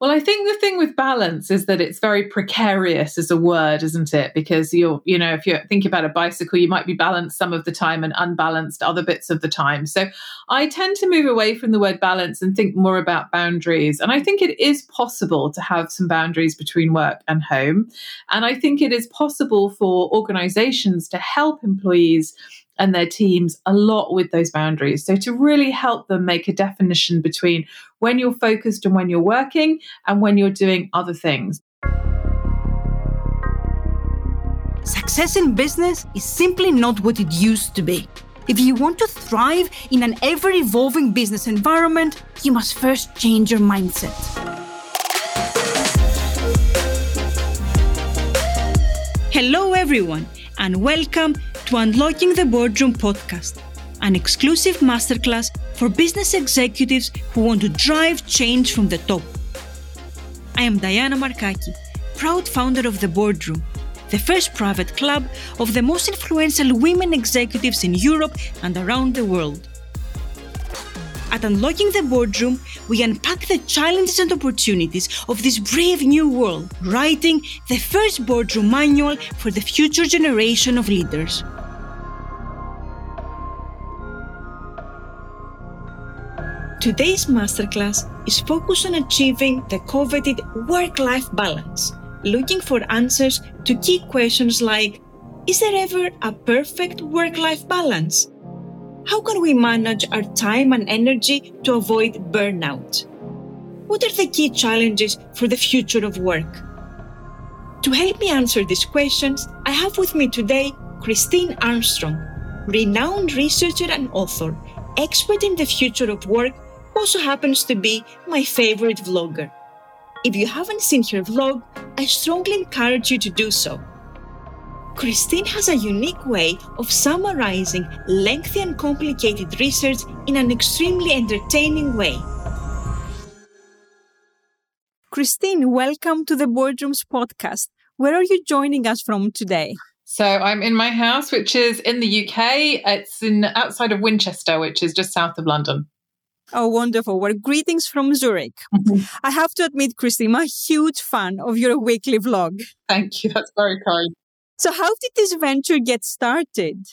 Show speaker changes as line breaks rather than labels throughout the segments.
Well, I think the thing with balance is that it's very precarious as a word, isn't it? Because you're, you know, if you're thinking about a bicycle, you might be balanced some of the time and unbalanced other bits of the time. So I tend to move away from the word balance and think more about boundaries. And I think it is possible to have some boundaries between work and home. And I think it is possible for organizations to help employees and their teams a lot with those boundaries. So, to really help them make a definition between when you're focused and when you're working and when you're doing other things.
Success in business is simply not what it used to be. If you want to thrive in an ever evolving business environment, you must first change your mindset. Hello, everyone, and welcome to Unlocking the Boardroom podcast, an exclusive masterclass for business executives who want to drive change from the top. I am Diana Markaki, proud founder of The Boardroom, the first private club of the most influential women executives in Europe and around the world. At Unlocking the Boardroom, we unpack the challenges and opportunities of this brave new world, writing the first boardroom manual for the future generation of leaders. Today's masterclass is focused on achieving the coveted work life balance, looking for answers to key questions like Is there ever a perfect work life balance? How can we manage our time and energy to avoid burnout? What are the key challenges for the future of work? To help me answer these questions, I have with me today Christine Armstrong, renowned researcher and author, expert in the future of work also happens to be my favorite vlogger. If you haven't seen her vlog, I strongly encourage you to do so. Christine has a unique way of summarizing lengthy and complicated research in an extremely entertaining way. Christine, welcome to the Boardrooms podcast. Where are you joining us from today?
So I'm in my house, which is in the UK. It's in outside of Winchester, which is just south of London.
Oh, wonderful. Well, greetings from Zurich. Mm-hmm. I have to admit, Christine, I'm a huge fan of your weekly vlog.
Thank you. That's very kind.
So, how did this venture get started?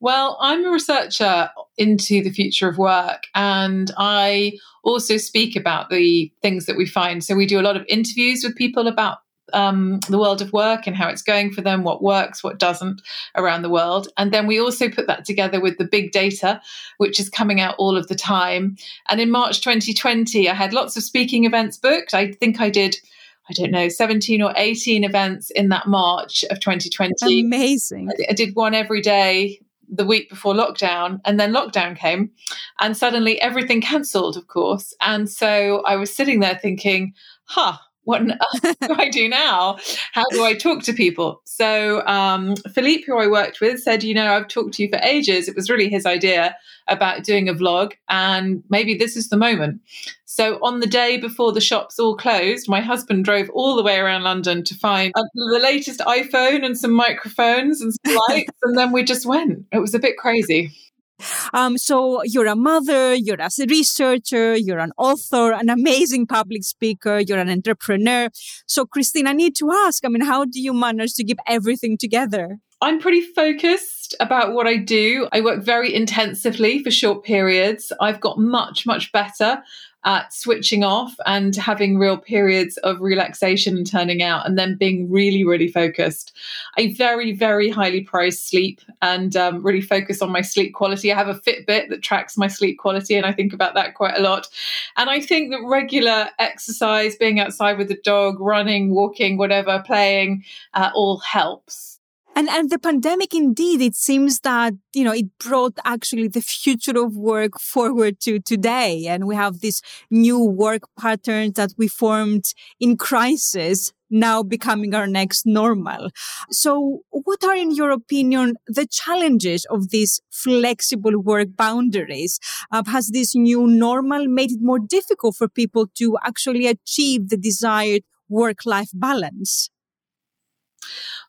Well, I'm a researcher into the future of work, and I also speak about the things that we find. So, we do a lot of interviews with people about um, the world of work and how it's going for them, what works, what doesn't around the world. And then we also put that together with the big data, which is coming out all of the time. And in March 2020, I had lots of speaking events booked. I think I did. I don't know, 17 or 18 events in that March of 2020.
Amazing.
I did one every day the week before lockdown and then lockdown came and suddenly everything cancelled of course and so i was sitting there thinking huh what on earth do I do now? How do I talk to people? So um, Philippe, who I worked with, said, you know, I've talked to you for ages. It was really his idea about doing a vlog, and maybe this is the moment. So on the day before the shops all closed, my husband drove all the way around London to find uh, the latest iPhone and some microphones and some lights, and then we just went. It was a bit crazy.
Um, so you're a mother, you're a researcher, you're an author, an amazing public speaker, you're an entrepreneur. So Christine, I need to ask, I mean, how do you manage to keep everything together?
I'm pretty focused about what I do. I work very intensively for short periods. I've got much, much better at switching off and having real periods of relaxation and turning out and then being really really focused. I very very highly prize sleep and um, really focus on my sleep quality. I have a fitbit that tracks my sleep quality and i think about that quite a lot. And i think that regular exercise being outside with the dog running walking whatever playing uh, all helps
and, and the pandemic, indeed, it seems that, you know, it brought actually the future of work forward to today. And we have this new work patterns that we formed in crisis now becoming our next normal. So what are, in your opinion, the challenges of these flexible work boundaries? Uh, has this new normal made it more difficult for people to actually achieve the desired work-life balance?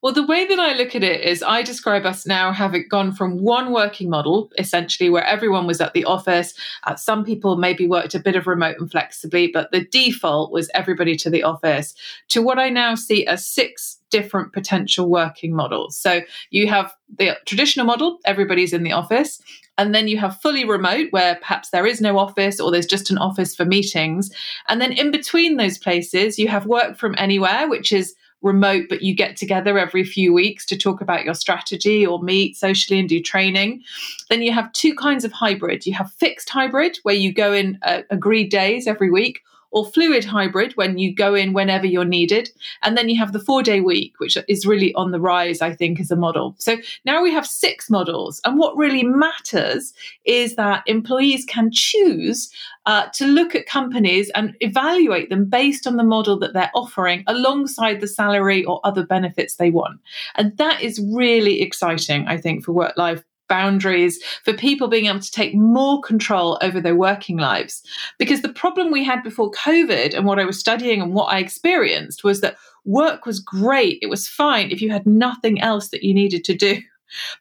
Well, the way that I look at it is I describe us now having gone from one working model, essentially, where everyone was at the office. Uh, some people maybe worked a bit of remote and flexibly, but the default was everybody to the office, to what I now see as six different potential working models. So you have the traditional model, everybody's in the office. And then you have fully remote, where perhaps there is no office or there's just an office for meetings. And then in between those places, you have work from anywhere, which is remote, but you get together every few weeks to talk about your strategy or meet socially and do training. Then you have two kinds of hybrid. You have fixed hybrid, where you go in uh, agreed days every week, or fluid hybrid when you go in whenever you're needed. And then you have the four day week, which is really on the rise, I think, as a model. So now we have six models. And what really matters is that employees can choose uh, to look at companies and evaluate them based on the model that they're offering alongside the salary or other benefits they want. And that is really exciting, I think, for work life boundaries, for people being able to take more control over their working lives. Because the problem we had before COVID and what I was studying and what I experienced was that work was great. It was fine if you had nothing else that you needed to do.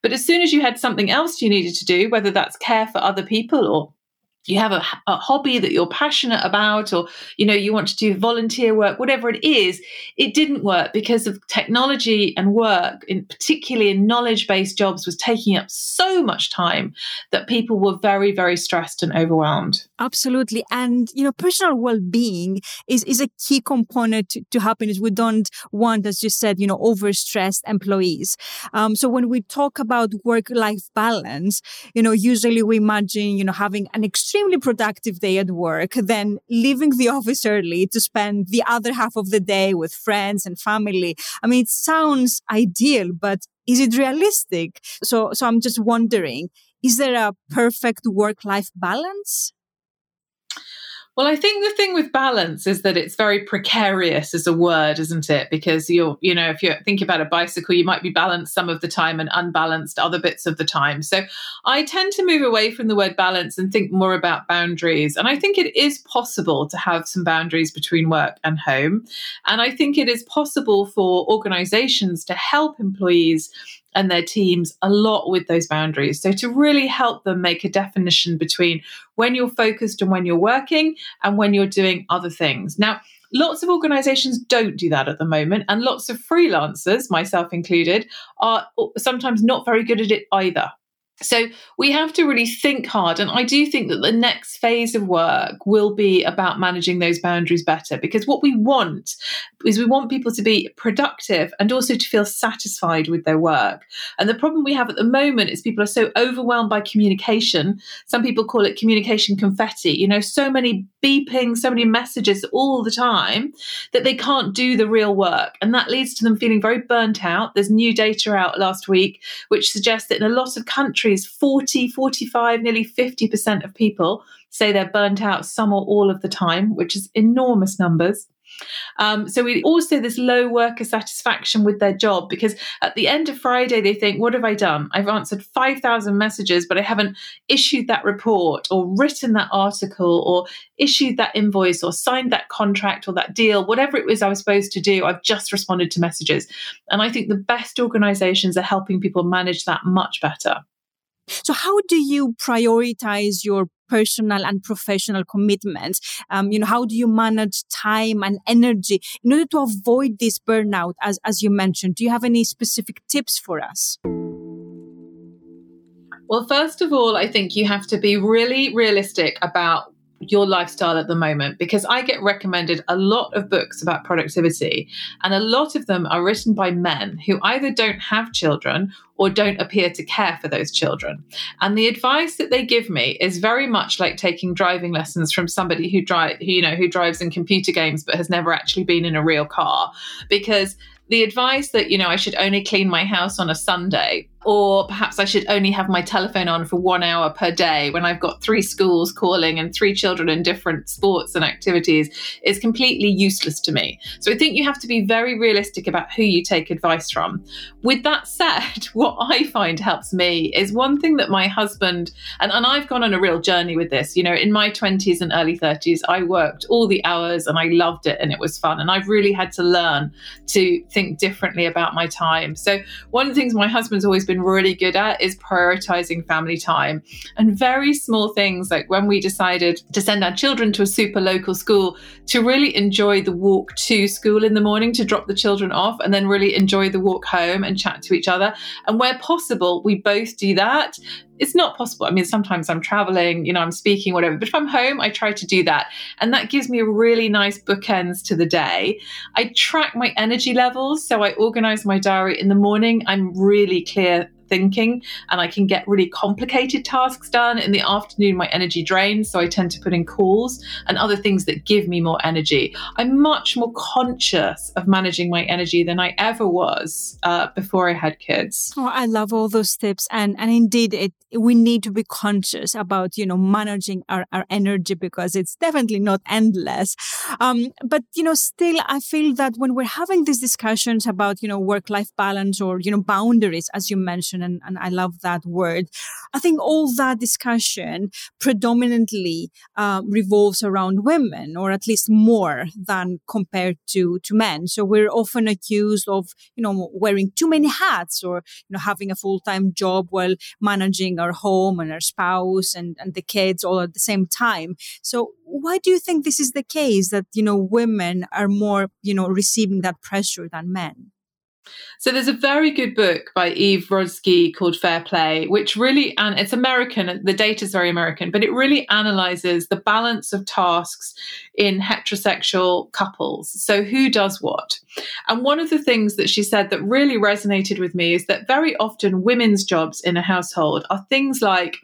But as soon as you had something else you needed to do, whether that's care for other people or you have a, a, hobby that you're passionate about or you know you want to do volunteer work whatever it is it didn't work because of technology and work in particularly in knowledge based jobs was taking up so much time that people were very very stressed and overwhelmed.
Absolutely. And you know personal well-being is is a key component to, to happiness. We don't want as you said you know overstressed employees. Um, so when we talk about work life balance you know usually we imagine you know having an extreme extremely productive day at work, then leaving the office early to spend the other half of the day with friends and family. I mean, it sounds ideal, but is it realistic? So, so I'm just wondering, is there a perfect work life balance?
Well, I think the thing with balance is that it's very precarious as a word, isn't it? Because you're, you know, if you think about a bicycle, you might be balanced some of the time and unbalanced other bits of the time. So I tend to move away from the word balance and think more about boundaries. And I think it is possible to have some boundaries between work and home. And I think it is possible for organizations to help employees and their teams a lot with those boundaries. So, to really help them make a definition between when you're focused and when you're working and when you're doing other things. Now, Lots of organizations don't do that at the moment, and lots of freelancers, myself included, are sometimes not very good at it either. So we have to really think hard. And I do think that the next phase of work will be about managing those boundaries better because what we want is we want people to be productive and also to feel satisfied with their work. And the problem we have at the moment is people are so overwhelmed by communication. Some people call it communication confetti, you know, so many beeping, so many messages all the time that they can't do the real work. And that leads to them feeling very burnt out. There's new data out last week which suggests that in a lot of countries, countries, 40, 45, nearly 50% of people say they're burnt out some or all of the time, which is enormous numbers. Um, so we also this low worker satisfaction with their job because at the end of Friday they think, "What have I done? I've answered five thousand messages, but I haven't issued that report or written that article or issued that invoice or signed that contract or that deal, whatever it was I was supposed to do. I've just responded to messages." And I think the best organisations are helping people manage that much better.
So, how do you prioritize your personal and professional commitments? Um, you know, how do you manage time and energy in order to avoid this burnout, as as you mentioned? Do you have any specific tips for us?
Well, first of all, I think you have to be really realistic about your lifestyle at the moment because I get recommended a lot of books about productivity, and a lot of them are written by men who either don't have children or don't appear to care for those children. And the advice that they give me is very much like taking driving lessons from somebody who drive, you know, who drives in computer games but has never actually been in a real car because the advice that you know I should only clean my house on a Sunday or perhaps I should only have my telephone on for one hour per day when I've got three schools calling and three children in different sports and activities is completely useless to me. So I think you have to be very realistic about who you take advice from. With that said, what I find helps me is one thing that my husband, and, and I've gone on a real journey with this. You know, in my 20s and early 30s, I worked all the hours and I loved it and it was fun. And I've really had to learn to think differently about my time. So one of the things my husband's always been really good at is prioritizing family time and very small things like when we decided to send our children to a super local school to really enjoy the walk to school in the morning to drop the children off and then really enjoy the walk home and chat to each other. And where possible, we both do that it's not possible. I mean, sometimes I'm traveling, you know, I'm speaking, whatever. But if I'm home, I try to do that. And that gives me a really nice bookends to the day. I track my energy levels. So I organize my diary in the morning. I'm really clear thinking and I can get really complicated tasks done. In the afternoon, my energy drains, so I tend to put in calls and other things that give me more energy. I'm much more conscious of managing my energy than I ever was uh, before I had kids.
Oh, I love all those tips, and and indeed, it we need to be conscious about you know managing our, our energy because it's definitely not endless. Um, but you know, still, I feel that when we're having these discussions about you know work life balance or you know boundaries, as you mentioned and, and I love that word. I think all that discussion predominantly uh, revolves around women, or at least more than compared to to men. So we're often accused of you know wearing too many hats, or you know having a full time job while managing our home and our spouse and and the kids all at the same time. So why do you think this is the case that you know women are more you know receiving that pressure than men?
So there's a very good book by Eve Rodsky called Fair Play, which really, and it's American, the data is very American, but it really analyzes the balance of tasks in heterosexual couples. So who does what? And one of the things that she said that really resonated with me is that very often women's jobs in a household are things like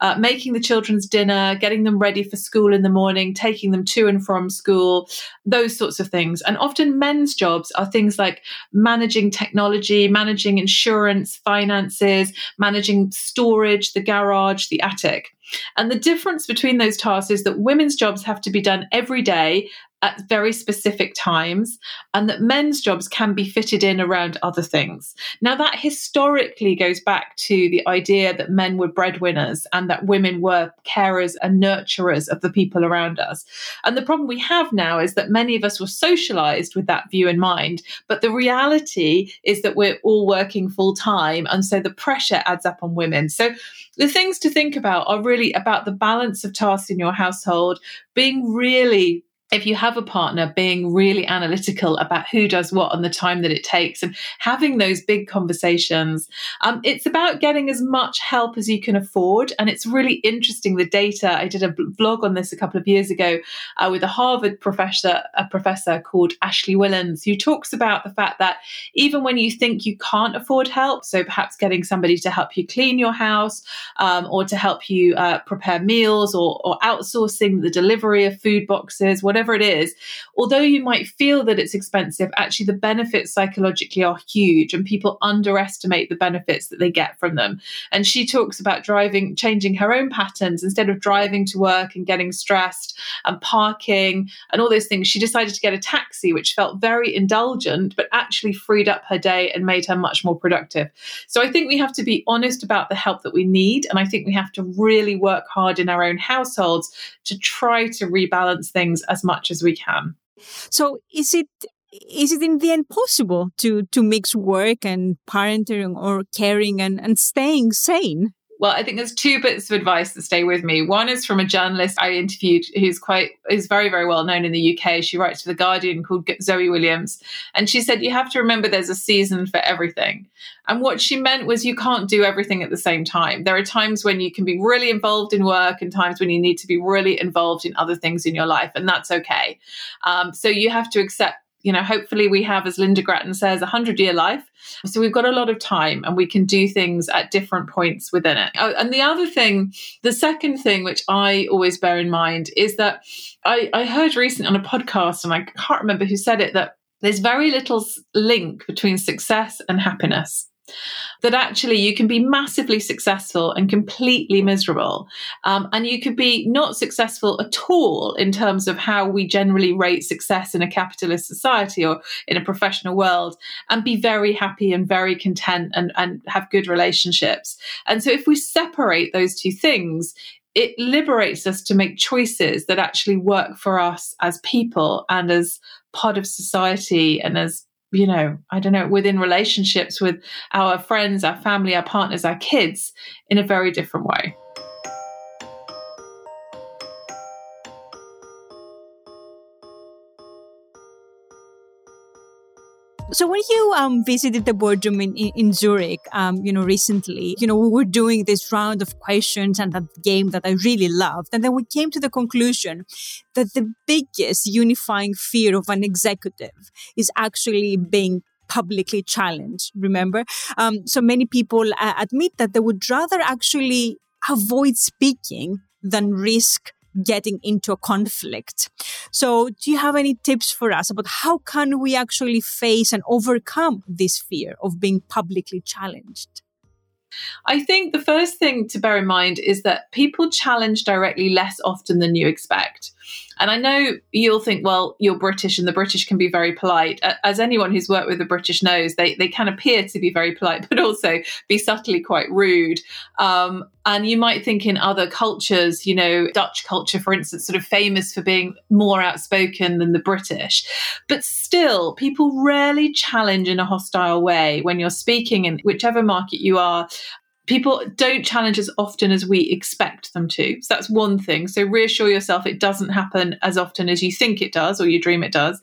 uh, making the children's dinner, getting them ready for school in the morning, taking them to and from school, those sorts of things. And often men's jobs are things like managing technology, managing insurance, finances, managing storage, the garage, the attic. And the difference between those tasks is that women's jobs have to be done every day at very specific times, and that men's jobs can be fitted in around other things. Now, that historically goes back to the idea that men were breadwinners and that women were carers and nurturers of the people around us. And the problem we have now is that many of us were socialized with that view in mind, but the reality is that we're all working full time, and so the pressure adds up on women. So, the things to think about are really about the balance of tasks in your household, being really if you have a partner being really analytical about who does what and the time that it takes and having those big conversations. Um, it's about getting as much help as you can afford. And it's really interesting the data. I did a vlog on this a couple of years ago uh, with a harvard professor a professor called ashley whillans who talks about the fact that even when you think you can't afford help so perhaps getting somebody to help you clean your house um, or to help you uh, prepare meals or, or outsourcing the delivery of food boxes whatever whatever it is, although you might feel that it's expensive, actually the benefits psychologically are huge and people underestimate the benefits that they get from them. And she talks about driving, changing her own patterns instead of driving to work and getting stressed and parking and all those things. She decided to get a taxi, which felt very indulgent, but actually freed up her day and made her much more productive. So I think we have to be honest about the help that we need. And I think we have to really work hard in our own households to try to rebalance things as much much as we can.
So is it is it in the end possible to to mix work and parenting or caring and, and staying sane?
Well, I think there's two bits of advice that stay with me. One is from a journalist I interviewed who's quite is very very well known in the UK. She writes for the Guardian called Zoe Williams, and she said you have to remember there's a season for everything. And what she meant was you can't do everything at the same time. There are times when you can be really involved in work and times when you need to be really involved in other things in your life, and that's okay. Um, so you have to accept you know, hopefully we have, as Lynda Gratton says, a hundred year life. So we've got a lot of time and we can do things at different points within it. Oh, and the other thing, the second thing, which I always bear in mind is that I, I heard recently on a podcast, and I can't remember who said it, that there's very little link between success and happiness. That actually you can be massively successful and completely miserable. Um, and you could be not successful at all in terms of how we generally rate success in a capitalist society or in a professional world and be very happy and very content and, and have good relationships. And so if we separate those two things, it liberates us to make choices that actually work for us as people and as part of society and as you know, I don't know, within relationships with our friends, our family, our partners, our kids in a very different way.
So when you um, visited the boardroom in, in, Zurich, um, you know, recently, you know, we were doing this round of questions and that game that I really loved. And then we came to the conclusion that the biggest unifying fear of an executive is actually being publicly challenged. Remember? Um, so many people uh, admit that they would rather actually avoid speaking than risk getting into a conflict. So do you have any tips for us about how can we actually face and overcome this fear of being publicly challenged?
I think the first thing to bear in mind is that people challenge directly less often than you expect. And I know you'll think, well, you're British and the British can be very polite. As anyone who's worked with the British knows, they, they can appear to be very polite, but also be subtly quite rude. Um, and you might think in other cultures, you know, Dutch culture, for instance, sort of famous for being more outspoken than the British. But still, people rarely challenge in a hostile way when you're speaking in whichever market you are people don't challenge as often as we expect them to. So that's one thing. So reassure yourself it doesn't happen as often as you think it does or you dream it does.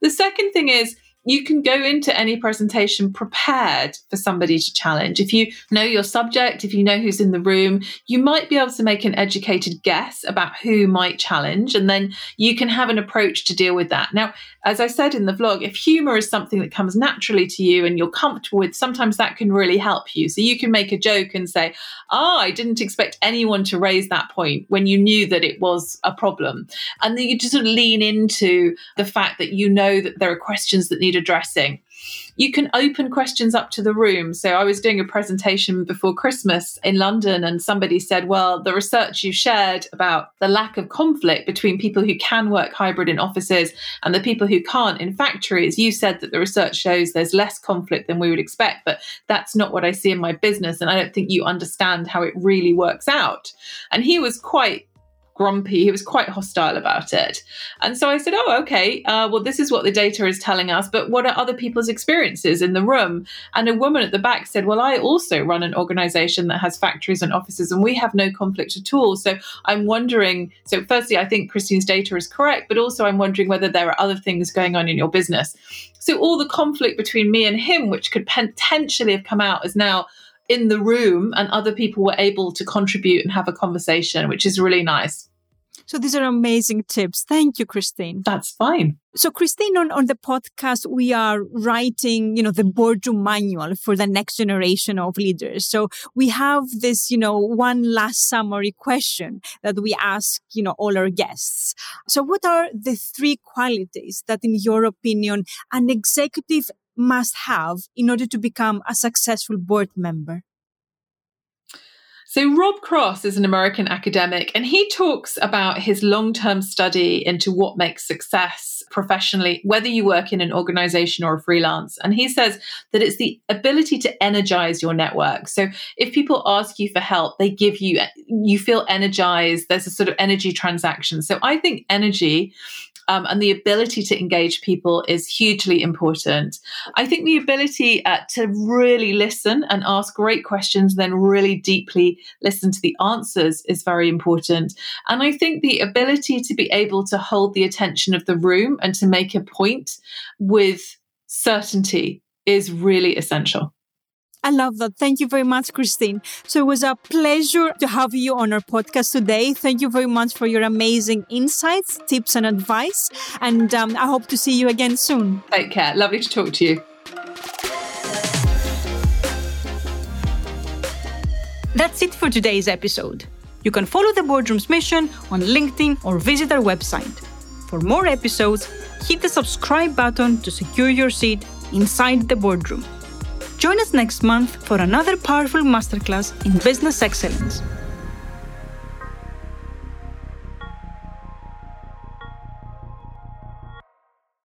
The second thing is you can go into any presentation prepared for somebody to challenge. If you know your subject, if you know who's in the room, you might be able to make an educated guess about who might challenge, and then you can have an approach to deal with that. Now, as I said in the vlog, if humor is something that comes naturally to you and you're comfortable with, sometimes that can really help you. So you can make a joke and say, Ah, I didn't expect anyone to raise that point when you knew that it was a problem. And then you just sort of lean into the fact that you know that there are questions that need need addressing. You can open questions up to the room. So I was doing a presentation before Christmas in London, and somebody said, Well, the research you shared about the lack of conflict between people who can work hybrid in offices and the people who can't in factories, you said that the research shows there's less conflict than we would expect, but that's not what I see in my business. And I don't think you understand how it really works out. And he was quite grumpy. He was quite hostile about it. And so I said, Oh, okay, uh, well, this is what the data is telling us, but what are other people's experiences in the room? And a woman at the back said, Well, I also run an organization that has factories and offices, and we have no conflict at all. So I'm wondering. So, firstly, I think Christine's data is correct, but also I'm wondering whether there are other things going on in your business. So, all the conflict between me and him, which could potentially have come out is now in the room and other people were able to contribute and have a conversation, which is really nice.
So these are amazing tips. Thank you, Christine.
That's fine.
So Christine, on, on the podcast, we are writing, you know, the boardroom manual for the next generation of leaders. So we have this, you know, one last summary question that we ask, you know, all our guests. So what are the three qualities that in your opinion, an executive must have in order to become a successful board member?
So, Rob Cross is an American academic, and he talks about his long term study into what makes success professionally, whether you work in an organization or a freelance. And he says that it's the ability to energize your network. So, if people ask you for help, they give you, you feel energized. There's a sort of energy transaction. So, I think energy um, and the ability to engage people is hugely important. I think the ability uh, to really listen and ask great questions, then really deeply listen to the answers is very important. And I think the ability to be able to hold the attention of the room and to make a point with certainty is really essential.
I love that. Thank you very much, Christine. So it was a pleasure to have you on our podcast today. Thank you very much for your amazing insights, tips, and advice. And um, I hope to see you again soon.
Take care. Lovely to talk to you.
That's it for today's episode. You can follow the Boardroom's mission on LinkedIn or visit our website. For more episodes, hit the subscribe button to secure your seat inside the boardroom. Join us next month for another powerful masterclass in business excellence.